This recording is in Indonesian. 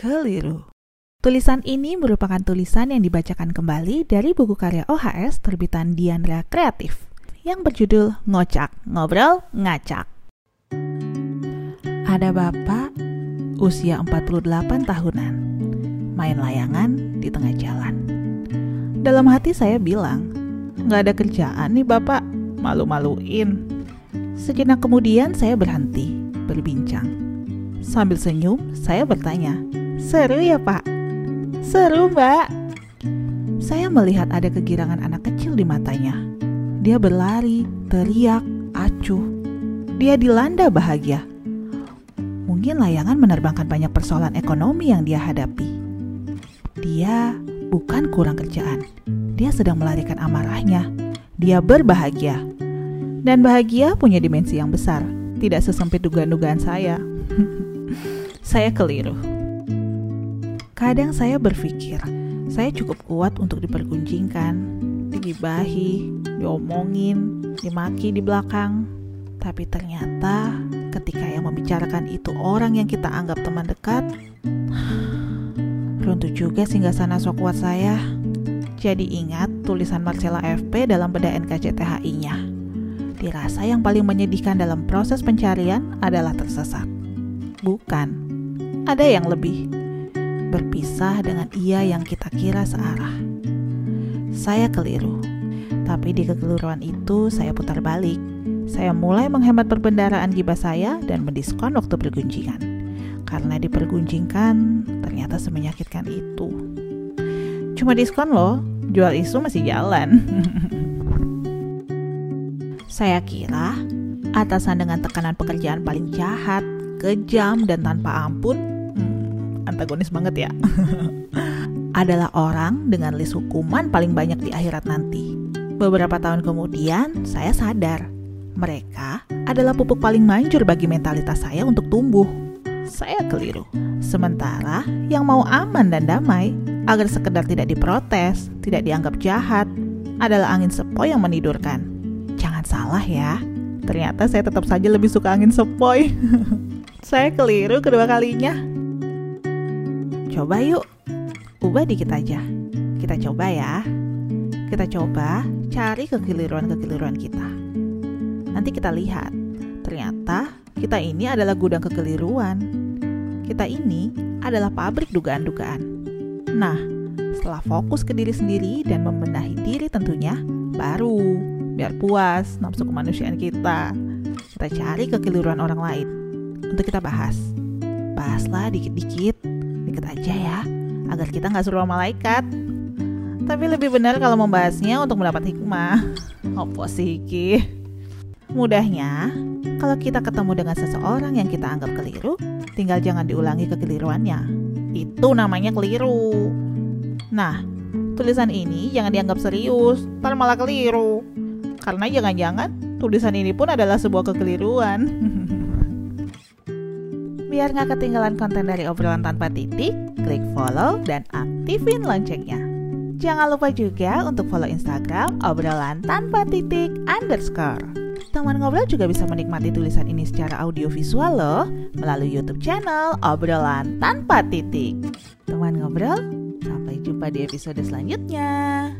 keliru. Tulisan ini merupakan tulisan yang dibacakan kembali dari buku karya OHS terbitan Diandra Kreatif yang berjudul Ngocak, Ngobrol, Ngacak. Ada bapak usia 48 tahunan main layangan di tengah jalan. Dalam hati saya bilang, nggak ada kerjaan nih bapak, malu-maluin. Sejenak kemudian saya berhenti, berbincang. Sambil senyum, saya bertanya, seru ya pak? Seru mbak. Saya melihat ada kegirangan anak kecil di matanya. Dia berlari, teriak, acuh. Dia dilanda bahagia. Mungkin layangan menerbangkan banyak persoalan ekonomi yang dia hadapi. Dia bukan kurang kerjaan. Dia sedang melarikan amarahnya. Dia berbahagia. Dan bahagia punya dimensi yang besar, tidak sesempit dugaan-dugaan saya. saya keliru. Kadang saya berpikir, saya cukup kuat untuk diperguncingkan, digibahi, diomongin, dimaki di belakang. Tapi ternyata ketika yang membicarakan itu orang yang kita anggap teman dekat, runtuh juga singgah sana sok kuat saya. Jadi ingat tulisan Marcella FP dalam beda NKCTHI-nya. Dirasa yang paling menyedihkan dalam proses pencarian adalah tersesat. Bukan, ada yang lebih berpisah dengan ia yang kita kira searah. Saya keliru, tapi di kekeliruan itu saya putar balik. Saya mulai menghemat perbendaraan gibah saya dan mendiskon waktu bergunjingan. Karena dipergunjingkan ternyata semenyakitkan itu. Cuma diskon loh, jual isu masih jalan. saya kira atasan dengan tekanan pekerjaan paling jahat, kejam, dan tanpa ampun antagonis banget ya adalah orang dengan list hukuman paling banyak di akhirat nanti. Beberapa tahun kemudian, saya sadar mereka adalah pupuk paling manjur bagi mentalitas saya untuk tumbuh. Saya keliru. Sementara yang mau aman dan damai agar sekedar tidak diprotes, tidak dianggap jahat, adalah angin sepoi yang menidurkan. Jangan salah ya, ternyata saya tetap saja lebih suka angin sepoi. saya keliru kedua kalinya. Coba yuk, ubah dikit aja. Kita coba ya. Kita coba cari kekeliruan-kekeliruan kita. Nanti kita lihat, ternyata kita ini adalah gudang kekeliruan. Kita ini adalah pabrik dugaan-dugaan. Nah, setelah fokus ke diri sendiri dan membenahi diri tentunya, baru biar puas nafsu kemanusiaan kita. Kita cari kekeliruan orang lain untuk kita bahas. Bahaslah dikit-dikit deket aja ya, agar kita nggak suruh malaikat. Tapi lebih benar kalau membahasnya untuk mendapat hikmah. Opo sih Ki? Mudahnya, kalau kita ketemu dengan seseorang yang kita anggap keliru, tinggal jangan diulangi kekeliruannya. Itu namanya keliru. Nah, tulisan ini jangan dianggap serius, ntar malah keliru. Karena jangan-jangan tulisan ini pun adalah sebuah kekeliruan. Biar nggak ketinggalan konten dari obrolan tanpa titik, klik follow dan aktifin loncengnya. Jangan lupa juga untuk follow Instagram obrolan tanpa titik underscore. Teman ngobrol juga bisa menikmati tulisan ini secara audio visual loh melalui YouTube channel obrolan tanpa titik. Teman ngobrol, sampai jumpa di episode selanjutnya.